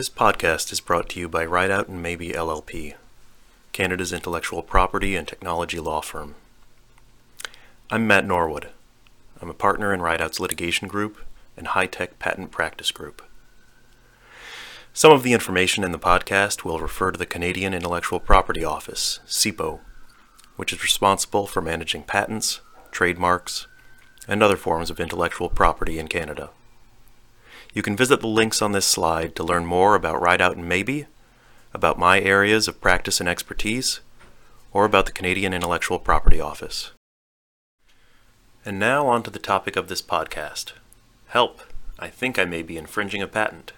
This podcast is brought to you by Ridout and Maybee LLP, Canada's intellectual property and technology law firm. I'm Matt Norwood. I'm a partner in Ridout's litigation group and high tech patent practice group. Some of the information in the podcast will refer to the Canadian Intellectual Property Office, CIPO, which is responsible for managing patents, trademarks, and other forms of intellectual property in Canada. You can visit the links on this slide to learn more about Ridout and Maybee, about my areas of practice and expertise, or about the Canadian Intellectual Property Office. And now on to the topic of this podcast. Help! I think I may be infringing a patent.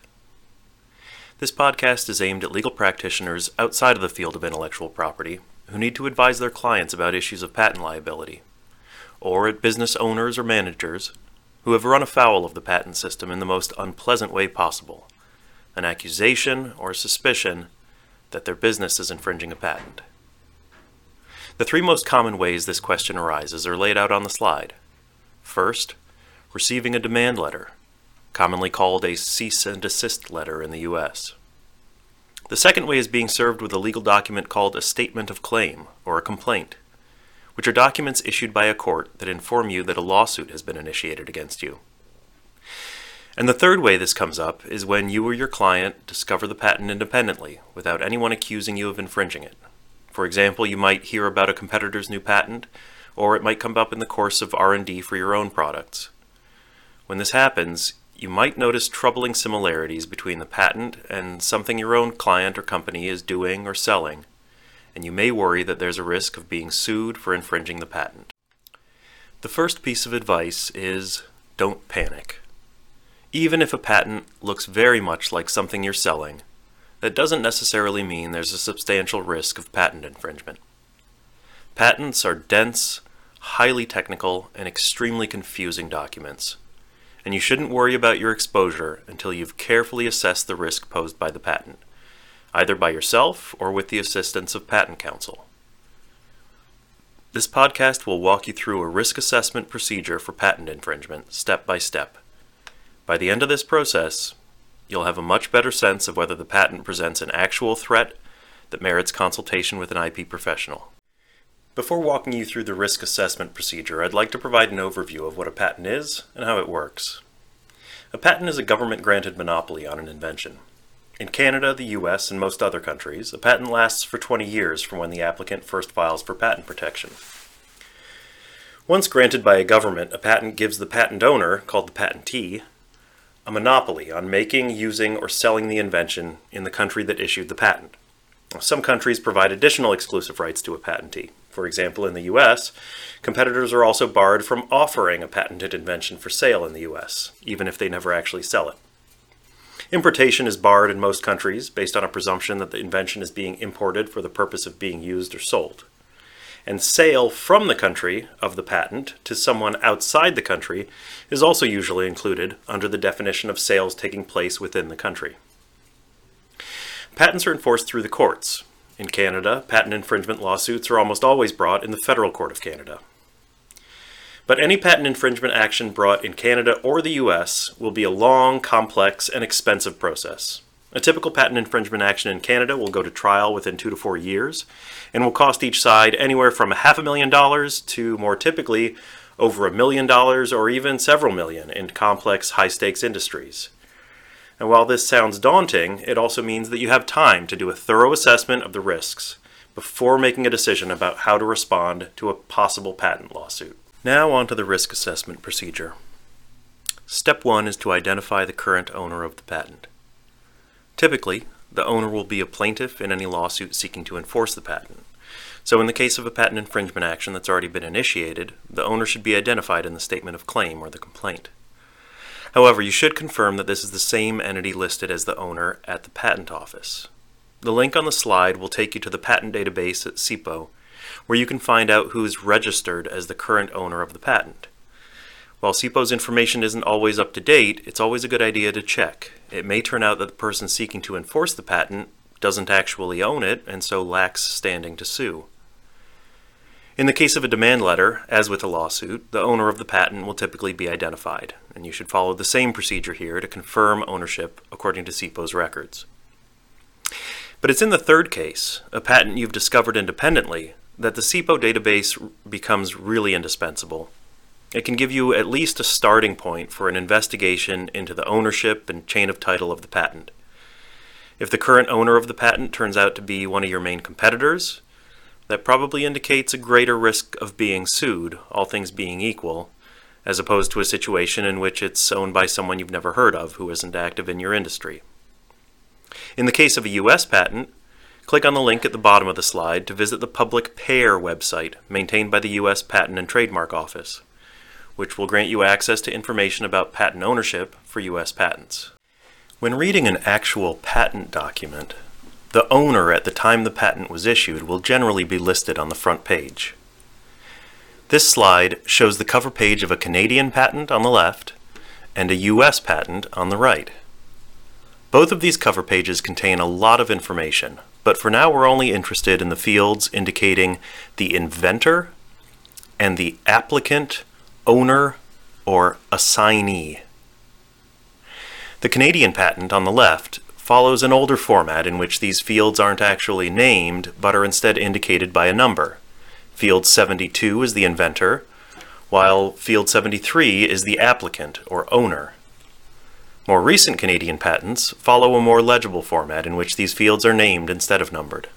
This podcast is aimed at legal practitioners outside of the field of intellectual property who need to advise their clients about issues of patent liability, or at business owners or managers who have run afoul of the patent system in the most unpleasant way possible an accusation or suspicion that their business is infringing a patent. The three most common ways this question arises are laid out on the slide. First, receiving a demand letter, commonly called a cease and desist letter in the U.S. The second way is being served with a legal document called a statement of claim or a complaint which are documents issued by a court that inform you that a lawsuit has been initiated against you. And the third way this comes up is when you or your client discover the patent independently without anyone accusing you of infringing it. For example, you might hear about a competitor's new patent, or it might come up in the course of R&D for your own products. When this happens, you might notice troubling similarities between the patent and something your own client or company is doing or selling and you may worry that there's a risk of being sued for infringing the patent. The first piece of advice is don't panic. Even if a patent looks very much like something you're selling, that doesn't necessarily mean there's a substantial risk of patent infringement. Patents are dense, highly technical, and extremely confusing documents, and you shouldn't worry about your exposure until you've carefully assessed the risk posed by the patent either by yourself or with the assistance of Patent Counsel. This podcast will walk you through a risk assessment procedure for patent infringement, step by step. By the end of this process, you'll have a much better sense of whether the patent presents an actual threat that merits consultation with an IP professional. Before walking you through the risk assessment procedure, I'd like to provide an overview of what a patent is and how it works. A patent is a government granted monopoly on an invention. In Canada, the US, and most other countries, a patent lasts for 20 years from when the applicant first files for patent protection. Once granted by a government, a patent gives the patent owner, called the patentee, a monopoly on making, using, or selling the invention in the country that issued the patent. Some countries provide additional exclusive rights to a patentee. For example, in the US, competitors are also barred from offering a patented invention for sale in the US, even if they never actually sell it. Importation is barred in most countries based on a presumption that the invention is being imported for the purpose of being used or sold. And sale from the country of the patent to someone outside the country is also usually included under the definition of sales taking place within the country. Patents are enforced through the courts. In Canada, patent infringement lawsuits are almost always brought in the Federal Court of Canada. But any patent infringement action brought in Canada or the US will be a long, complex, and expensive process. A typical patent infringement action in Canada will go to trial within two to four years and will cost each side anywhere from a half a million dollars to more typically over a million dollars or even several million in complex, high stakes industries. And while this sounds daunting, it also means that you have time to do a thorough assessment of the risks before making a decision about how to respond to a possible patent lawsuit. Now on to the risk assessment procedure. Step 1 is to identify the current owner of the patent. Typically, the owner will be a plaintiff in any lawsuit seeking to enforce the patent. So in the case of a patent infringement action that's already been initiated, the owner should be identified in the statement of claim or the complaint. However, you should confirm that this is the same entity listed as the owner at the patent office. The link on the slide will take you to the patent database at CIPO where you can find out who is registered as the current owner of the patent. While CIPO's information isn't always up to date, it's always a good idea to check. It may turn out that the person seeking to enforce the patent doesn't actually own it and so lacks standing to sue. In the case of a demand letter, as with a lawsuit, the owner of the patent will typically be identified, and you should follow the same procedure here to confirm ownership according to CIPO's records. But it's in the third case, a patent you've discovered independently, that the CIPO database becomes really indispensable. It can give you at least a starting point for an investigation into the ownership and chain of title of the patent. If the current owner of the patent turns out to be one of your main competitors, that probably indicates a greater risk of being sued, all things being equal, as opposed to a situation in which it's owned by someone you've never heard of who isn't active in your industry. In the case of a U.S. patent, click on the link at the bottom of the slide to visit the public PAIR website maintained by the U.S. Patent and Trademark Office, which will grant you access to information about patent ownership for U.S. patents. When reading an actual patent document, the owner at the time the patent was issued will generally be listed on the front page. This slide shows the cover page of a Canadian patent on the left and a US patent on the right. Both of these cover pages contain a lot of information, but for now we're only interested in the fields indicating the inventor and the applicant, owner, or assignee. The Canadian patent on the left follows an older format in which these fields aren't actually named but are instead indicated by a number. Field 72 is the inventor, while field 73 is the applicant or owner. More recent Canadian patents follow a more legible format in which these fields are named instead of numbered.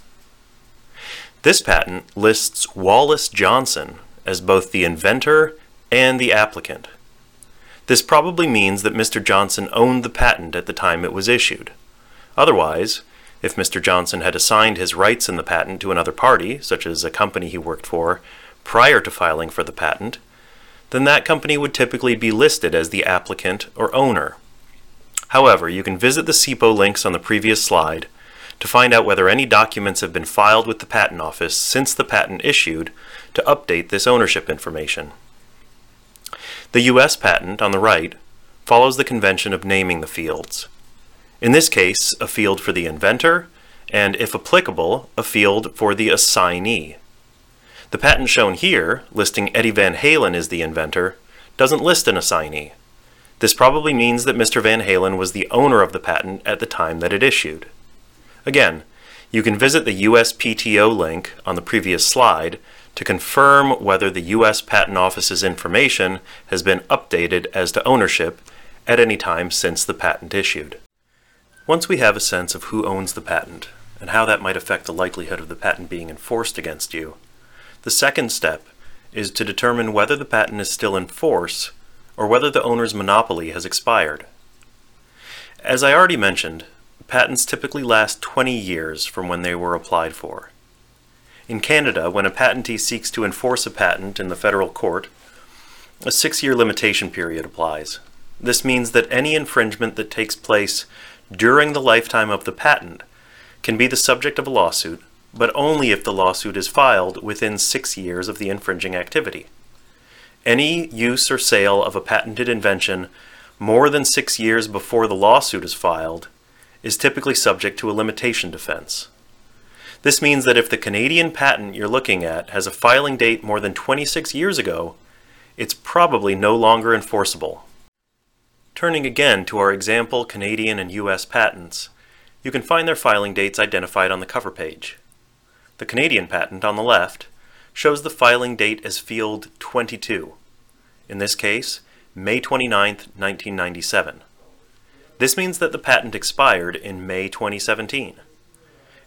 This patent lists Wallace Johnson as both the inventor and the applicant. This probably means that Mr. Johnson owned the patent at the time it was issued. Otherwise, if Mr. Johnson had assigned his rights in the patent to another party, such as a company he worked for, prior to filing for the patent, then that company would typically be listed as the applicant or owner. However, you can visit the CIPO links on the previous slide to find out whether any documents have been filed with the Patent Office since the patent issued to update this ownership information. The U.S. patent on the right follows the convention of naming the fields. In this case, a field for the inventor, and if applicable, a field for the assignee. The patent shown here, listing Eddie Van Halen as the inventor, doesn't list an assignee. This probably means that Mr. Van Halen was the owner of the patent at the time that it issued. Again, you can visit the USPTO link on the previous slide to confirm whether the U.S. Patent Office's information has been updated as to ownership at any time since the patent issued. Once we have a sense of who owns the patent and how that might affect the likelihood of the patent being enforced against you, the second step is to determine whether the patent is still in force or whether the owner's monopoly has expired. As I already mentioned, patents typically last 20 years from when they were applied for. In Canada, when a patentee seeks to enforce a patent in the federal court, a six year limitation period applies. This means that any infringement that takes place during the lifetime of the patent can be the subject of a lawsuit, but only if the lawsuit is filed within six years of the infringing activity. Any use or sale of a patented invention more than six years before the lawsuit is filed is typically subject to a limitation defense. This means that if the Canadian patent you're looking at has a filing date more than 26 years ago, it's probably no longer enforceable. Turning again to our example Canadian and US patents, you can find their filing dates identified on the cover page. The Canadian patent on the left shows the filing date as field 22, in this case, May 29, 1997. This means that the patent expired in May 2017.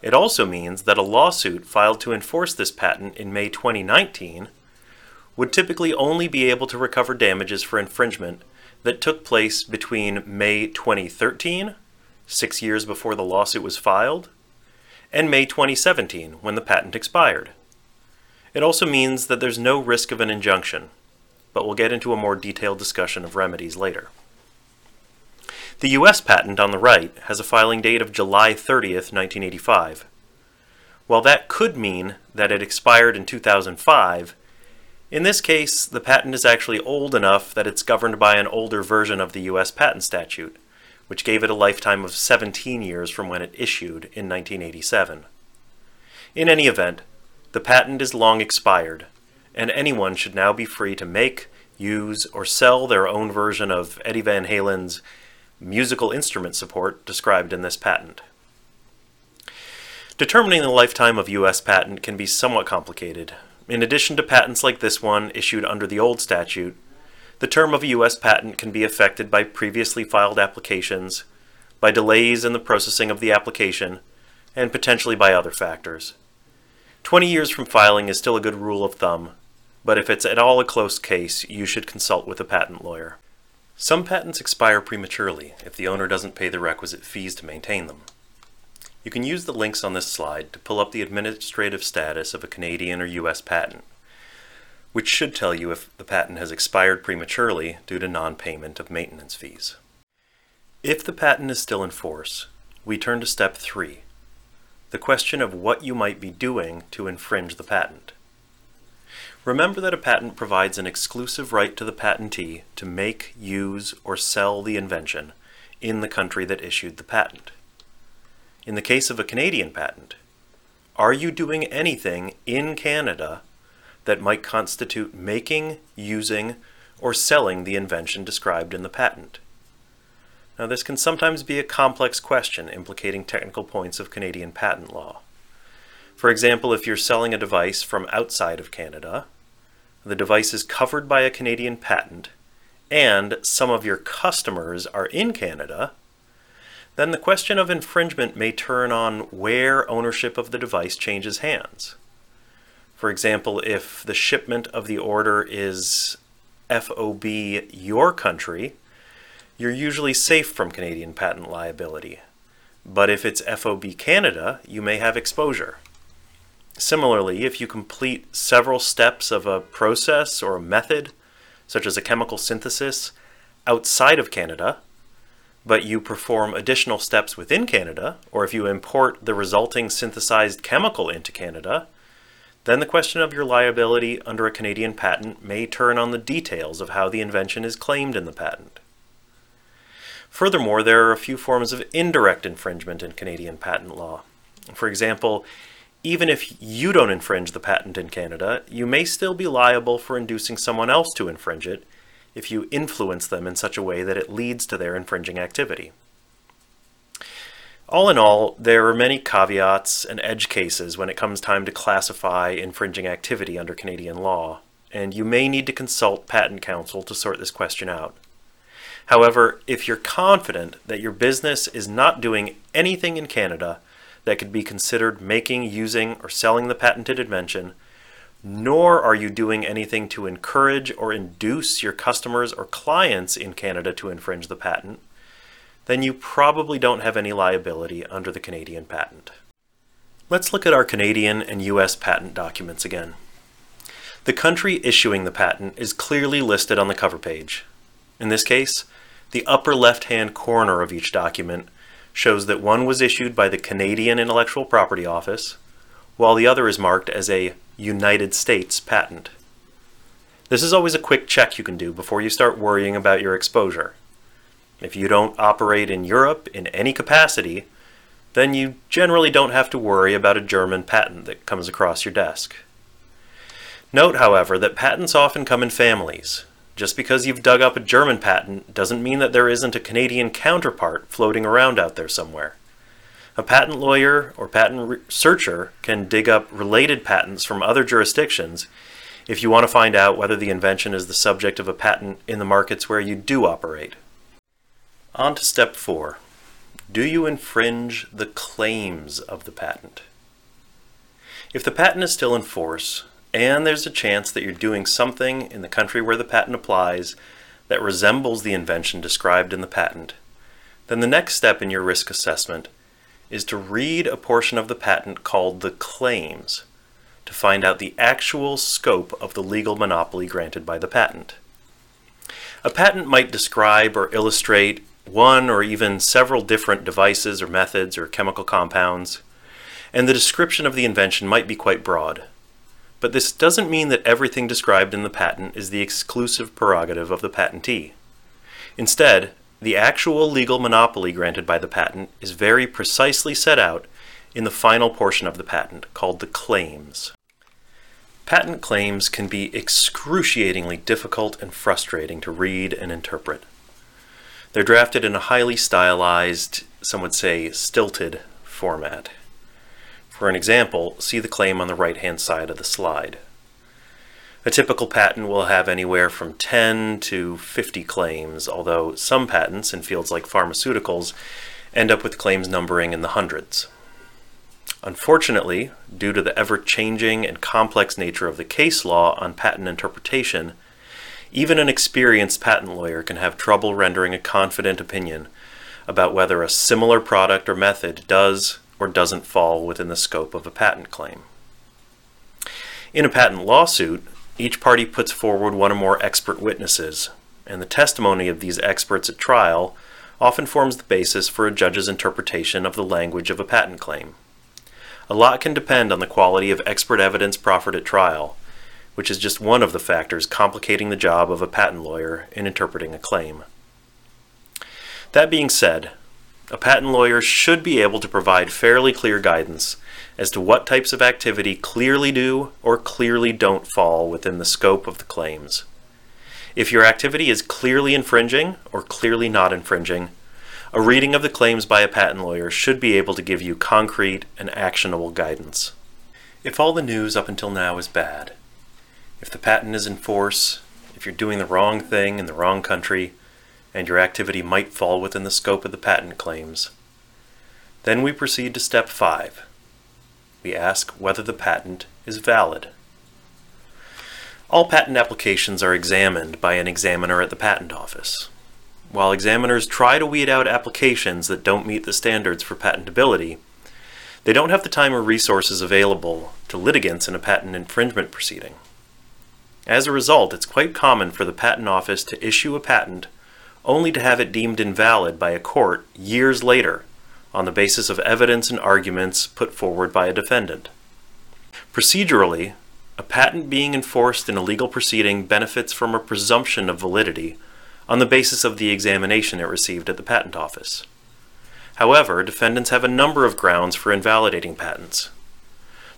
It also means that a lawsuit filed to enforce this patent in May 2019 would typically only be able to recover damages for infringement that took place between May 2013, six years before the lawsuit was filed, and May 2017, when the patent expired. It also means that there's no risk of an injunction, but we'll get into a more detailed discussion of remedies later. The U.S. patent on the right has a filing date of July 30th, 1985. While that could mean that it expired in 2005, in this case, the patent is actually old enough that it's governed by an older version of the U.S. patent statute, which gave it a lifetime of 17 years from when it issued in 1987. In any event, the patent is long expired, and anyone should now be free to make, use, or sell their own version of Eddie Van Halen's musical instrument support described in this patent. Determining the lifetime of U.S. patent can be somewhat complicated. In addition to patents like this one issued under the old statute, the term of a U.S. patent can be affected by previously filed applications, by delays in the processing of the application, and potentially by other factors. 20 years from filing is still a good rule of thumb, but if it's at all a close case, you should consult with a patent lawyer. Some patents expire prematurely if the owner doesn't pay the requisite fees to maintain them. You can use the links on this slide to pull up the administrative status of a Canadian or U.S. patent, which should tell you if the patent has expired prematurely due to non-payment of maintenance fees. If the patent is still in force, we turn to step three, the question of what you might be doing to infringe the patent. Remember that a patent provides an exclusive right to the patentee to make, use, or sell the invention in the country that issued the patent. In the case of a Canadian patent, are you doing anything in Canada that might constitute making, using, or selling the invention described in the patent? Now this can sometimes be a complex question implicating technical points of Canadian patent law. For example, if you're selling a device from outside of Canada, the device is covered by a Canadian patent, and some of your customers are in Canada, then the question of infringement may turn on where ownership of the device changes hands. For example, if the shipment of the order is FOB your country, you're usually safe from Canadian patent liability. But if it's FOB Canada, you may have exposure. Similarly, if you complete several steps of a process or a method, such as a chemical synthesis, outside of Canada, but you perform additional steps within Canada, or if you import the resulting synthesized chemical into Canada, then the question of your liability under a Canadian patent may turn on the details of how the invention is claimed in the patent. Furthermore, there are a few forms of indirect infringement in Canadian patent law. For example, even if you don't infringe the patent in Canada, you may still be liable for inducing someone else to infringe it if you influence them in such a way that it leads to their infringing activity. All in all, there are many caveats and edge cases when it comes time to classify infringing activity under Canadian law, and you may need to consult patent counsel to sort this question out. However, if you're confident that your business is not doing anything in Canada that could be considered making, using, or selling the patented invention, nor are you doing anything to encourage or induce your customers or clients in Canada to infringe the patent, then you probably don't have any liability under the Canadian patent. Let's look at our Canadian and US patent documents again. The country issuing the patent is clearly listed on the cover page. In this case, the upper left-hand corner of each document shows that one was issued by the Canadian Intellectual Property Office, while the other is marked as a United States patent. This is always a quick check you can do before you start worrying about your exposure. If you don't operate in Europe in any capacity, then you generally don't have to worry about a German patent that comes across your desk. Note, however, that patents often come in families. Just because you've dug up a German patent doesn't mean that there isn't a Canadian counterpart floating around out there somewhere. A patent lawyer or patent researcher can dig up related patents from other jurisdictions if you want to find out whether the invention is the subject of a patent in the markets where you do operate. On to step four. Do you infringe the claims of the patent? If the patent is still in force, and there's a chance that you're doing something in the country where the patent applies that resembles the invention described in the patent, then the next step in your risk assessment is to read a portion of the patent called the claims to find out the actual scope of the legal monopoly granted by the patent. A patent might describe or illustrate one or even several different devices or methods or chemical compounds, and the description of the invention might be quite broad. But this doesn't mean that everything described in the patent is the exclusive prerogative of the patentee. Instead, the actual legal monopoly granted by the patent is very precisely set out in the final portion of the patent, called the claims. Patent claims can be excruciatingly difficult and frustrating to read and interpret. They're drafted in a highly stylized, some would say stilted, format. For an example, see the claim on the right-hand side of the slide. A typical patent will have anywhere from 10 to 50 claims, although some patents in fields like pharmaceuticals end up with claims numbering in the hundreds. Unfortunately, due to the ever-changing and complex nature of the case law on patent interpretation, even an experienced patent lawyer can have trouble rendering a confident opinion about whether a similar product or method does or doesn't fall within the scope of a patent claim. In a patent lawsuit, each party puts forward one or more expert witnesses, and the testimony of these experts at trial often forms the basis for a judge's interpretation of the language of a patent claim. A lot can depend on the quality of expert evidence proffered at trial, which is just one of the factors complicating the job of a patent lawyer in interpreting a claim. That being said, a patent lawyer should be able to provide fairly clear guidance as to what types of activity clearly do or clearly don't fall within the scope of the claims. If your activity is clearly infringing or clearly not infringing, a reading of the claims by a patent lawyer should be able to give you concrete and actionable guidance. If all the news up until now is bad, if the patent is in force, if you're doing the wrong thing in the wrong country, and your activity might fall within the scope of the patent claims, then we proceed to step 5 we ask whether the patent is valid. All patent applications are examined by an examiner at the Patent Office. While examiners try to weed out applications that don't meet the standards for patentability, they don't have the time or resources available to litigants in a patent infringement proceeding. As a result, it's quite common for the Patent Office to issue a patent only to have it deemed invalid by a court years later on the basis of evidence and arguments put forward by a defendant. Procedurally, a patent being enforced in a legal proceeding benefits from a presumption of validity on the basis of the examination it received at the Patent Office. However, defendants have a number of grounds for invalidating patents.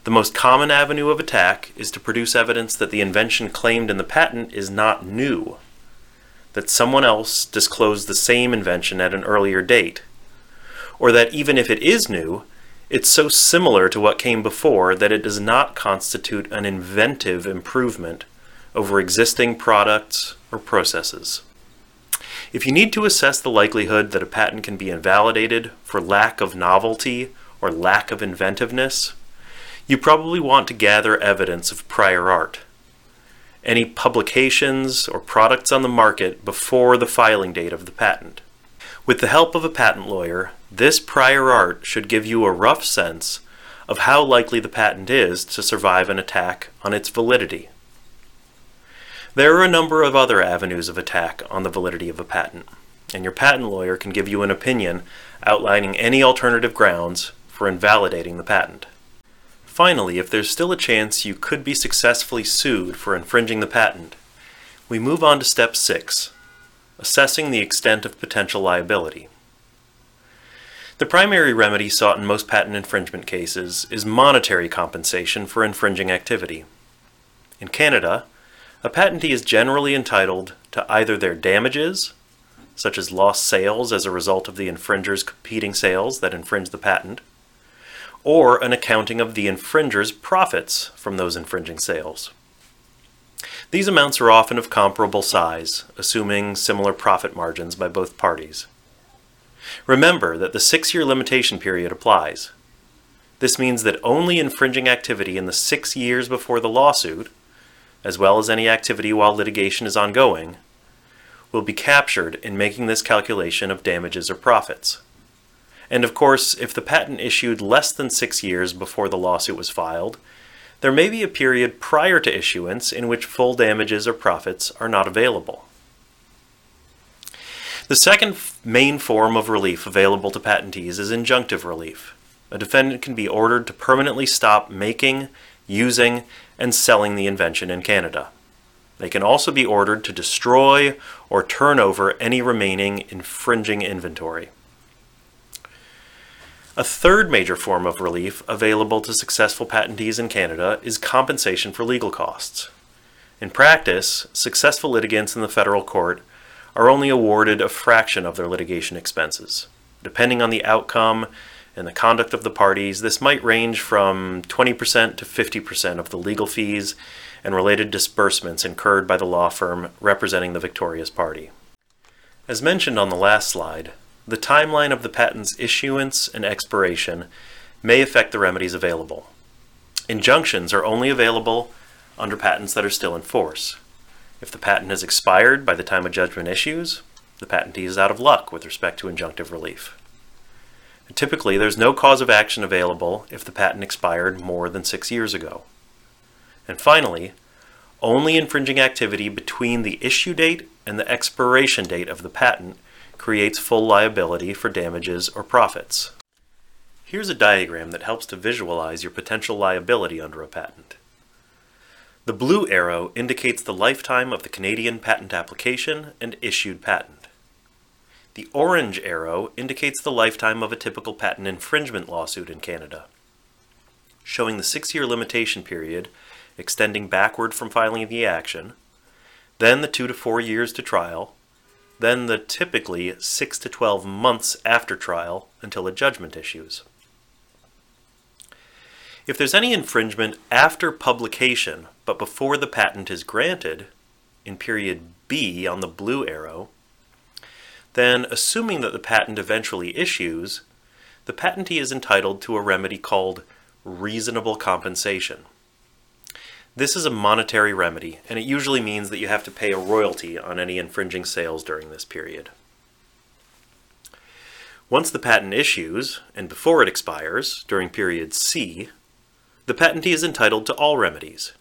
The most common avenue of attack is to produce evidence that the invention claimed in the patent is not new, that someone else disclosed the same invention at an earlier date, or that even if it is new, it's so similar to what came before that it does not constitute an inventive improvement over existing products or processes. If you need to assess the likelihood that a patent can be invalidated for lack of novelty or lack of inventiveness, you probably want to gather evidence of prior art. Any publications or products on the market before the filing date of the patent. With the help of a patent lawyer, this prior art should give you a rough sense of how likely the patent is to survive an attack on its validity. There are a number of other avenues of attack on the validity of a patent, and your patent lawyer can give you an opinion outlining any alternative grounds for invalidating the patent. Finally, if there's still a chance you could be successfully sued for infringing the patent, we move on to step 6, assessing the extent of potential liability. The primary remedy sought in most patent infringement cases is monetary compensation for infringing activity. In Canada, a patentee is generally entitled to either their damages, such as lost sales as a result of the infringer's competing sales that infringe the patent, or an accounting of the infringer's profits from those infringing sales. These amounts are often of comparable size, assuming similar profit margins by both parties. Remember that the six-year limitation period applies. This means that only infringing activity in the six years before the lawsuit, as well as any activity while litigation is ongoing, will be captured in making this calculation of damages or profits. And of course, if the patent issued less than six years before the lawsuit was filed, there may be a period prior to issuance in which full damages or profits are not available. The second main form of relief available to patentees is injunctive relief. A defendant can be ordered to permanently stop making, using, and selling the invention in Canada. They can also be ordered to destroy or turn over any remaining infringing inventory. A third major form of relief available to successful patentees in Canada is compensation for legal costs. In practice, successful litigants in the federal court are only awarded a fraction of their litigation expenses. Depending on the outcome and the conduct of the parties, this might range from 20% to 50% of the legal fees and related disbursements incurred by the law firm representing the victorious party. As mentioned on the last slide, the timeline of the patent's issuance and expiration may affect the remedies available. Injunctions are only available under patents that are still in force. If the patent has expired by the time a judgment issues, the patentee is out of luck with respect to injunctive relief. Typically, there's no cause of action available if the patent expired more than six years ago. And finally, only infringing activity between the issue date and the expiration date of the patent creates full liability for damages or profits. Here's a diagram that helps to visualize your potential liability under a patent. The blue arrow indicates the lifetime of the Canadian patent application and issued patent. The orange arrow indicates the lifetime of a typical patent infringement lawsuit in Canada, showing the six-year limitation period extending backward from filing the action, then the two to four years to trial, then the typically six to 12 months after trial until a judgment issues. If there's any infringement after publication but before the patent is granted, in period B on the blue arrow, then assuming that the patent eventually issues, the patentee is entitled to a remedy called reasonable compensation. This is a monetary remedy, and it usually means that you have to pay a royalty on any infringing sales during this period. Once the patent issues, and before it expires, during period C, the patentee is entitled to all remedies,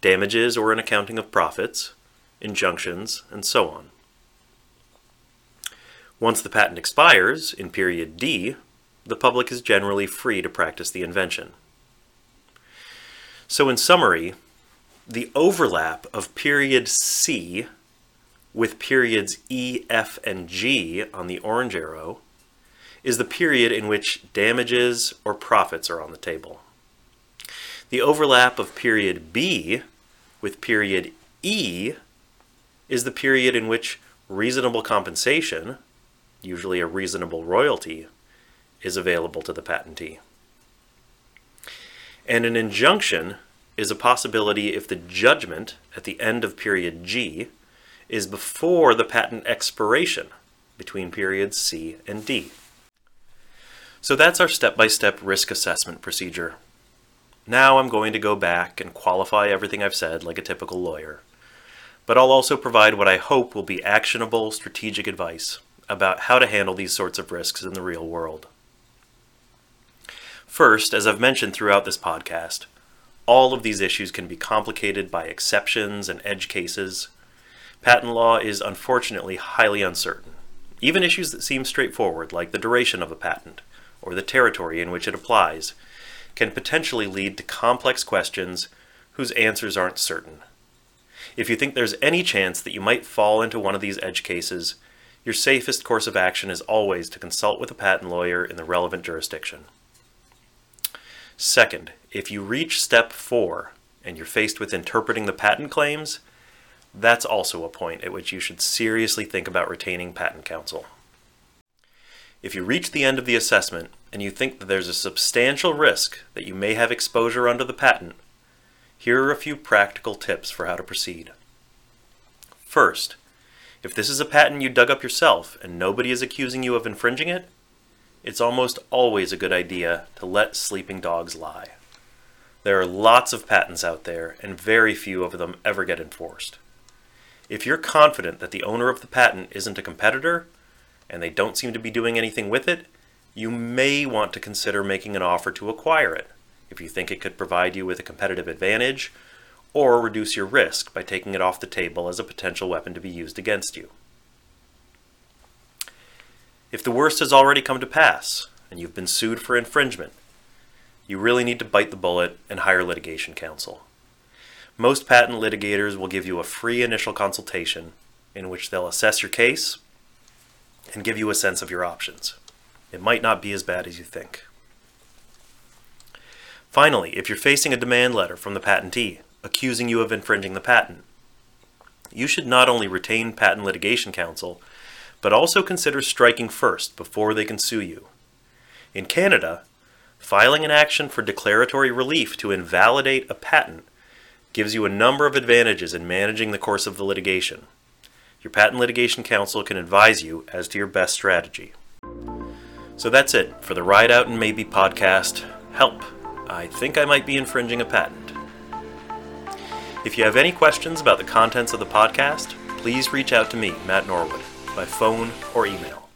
damages or an accounting of profits, injunctions, and so on. Once the patent expires, in period D, the public is generally free to practice the invention. So in summary, the overlap of period C with periods E, F, and G on the orange arrow is the period in which damages or profits are on the table. The overlap of period B with period E is the period in which reasonable compensation, usually a reasonable royalty, is available to the patentee. And an injunction is a possibility if the judgment at the end of period G is before the patent expiration between periods C and D. So that's our step-by-step -step risk assessment procedure. Now I'm going to go back and qualify everything I've said like a typical lawyer. But I'll also provide what I hope will be actionable strategic advice about how to handle these sorts of risks in the real world. First, as I've mentioned throughout this podcast, all of these issues can be complicated by exceptions and edge cases. Patent law is unfortunately highly uncertain. Even issues that seem straightforward, like the duration of a patent or the territory in which it applies, can potentially lead to complex questions whose answers aren't certain. If you think there's any chance that you might fall into one of these edge cases, your safest course of action is always to consult with a patent lawyer in the relevant jurisdiction. Second, if you reach step four and you're faced with interpreting the patent claims, that's also a point at which you should seriously think about retaining patent counsel. If you reach the end of the assessment and you think that there's a substantial risk that you may have exposure under the patent, here are a few practical tips for how to proceed. First, if this is a patent you dug up yourself and nobody is accusing you of infringing it, it's almost always a good idea to let sleeping dogs lie. There are lots of patents out there, and very few of them ever get enforced. If you're confident that the owner of the patent isn't a competitor, and they don't seem to be doing anything with it, you may want to consider making an offer to acquire it if you think it could provide you with a competitive advantage or reduce your risk by taking it off the table as a potential weapon to be used against you. If the worst has already come to pass and you've been sued for infringement, you really need to bite the bullet and hire litigation counsel. Most patent litigators will give you a free initial consultation in which they'll assess your case and give you a sense of your options. It might not be as bad as you think. Finally, if you're facing a demand letter from the patentee accusing you of infringing the patent, you should not only retain patent litigation counsel, but also consider striking first before they can sue you. In Canada, filing an action for declaratory relief to invalidate a patent gives you a number of advantages in managing the course of the litigation. Your patent litigation counsel can advise you as to your best strategy. So that's it for the Ridout and Maybee podcast. Help! I think I might be infringing a patent. If you have any questions about the contents of the podcast, please reach out to me, Matt Norwood, by phone or email.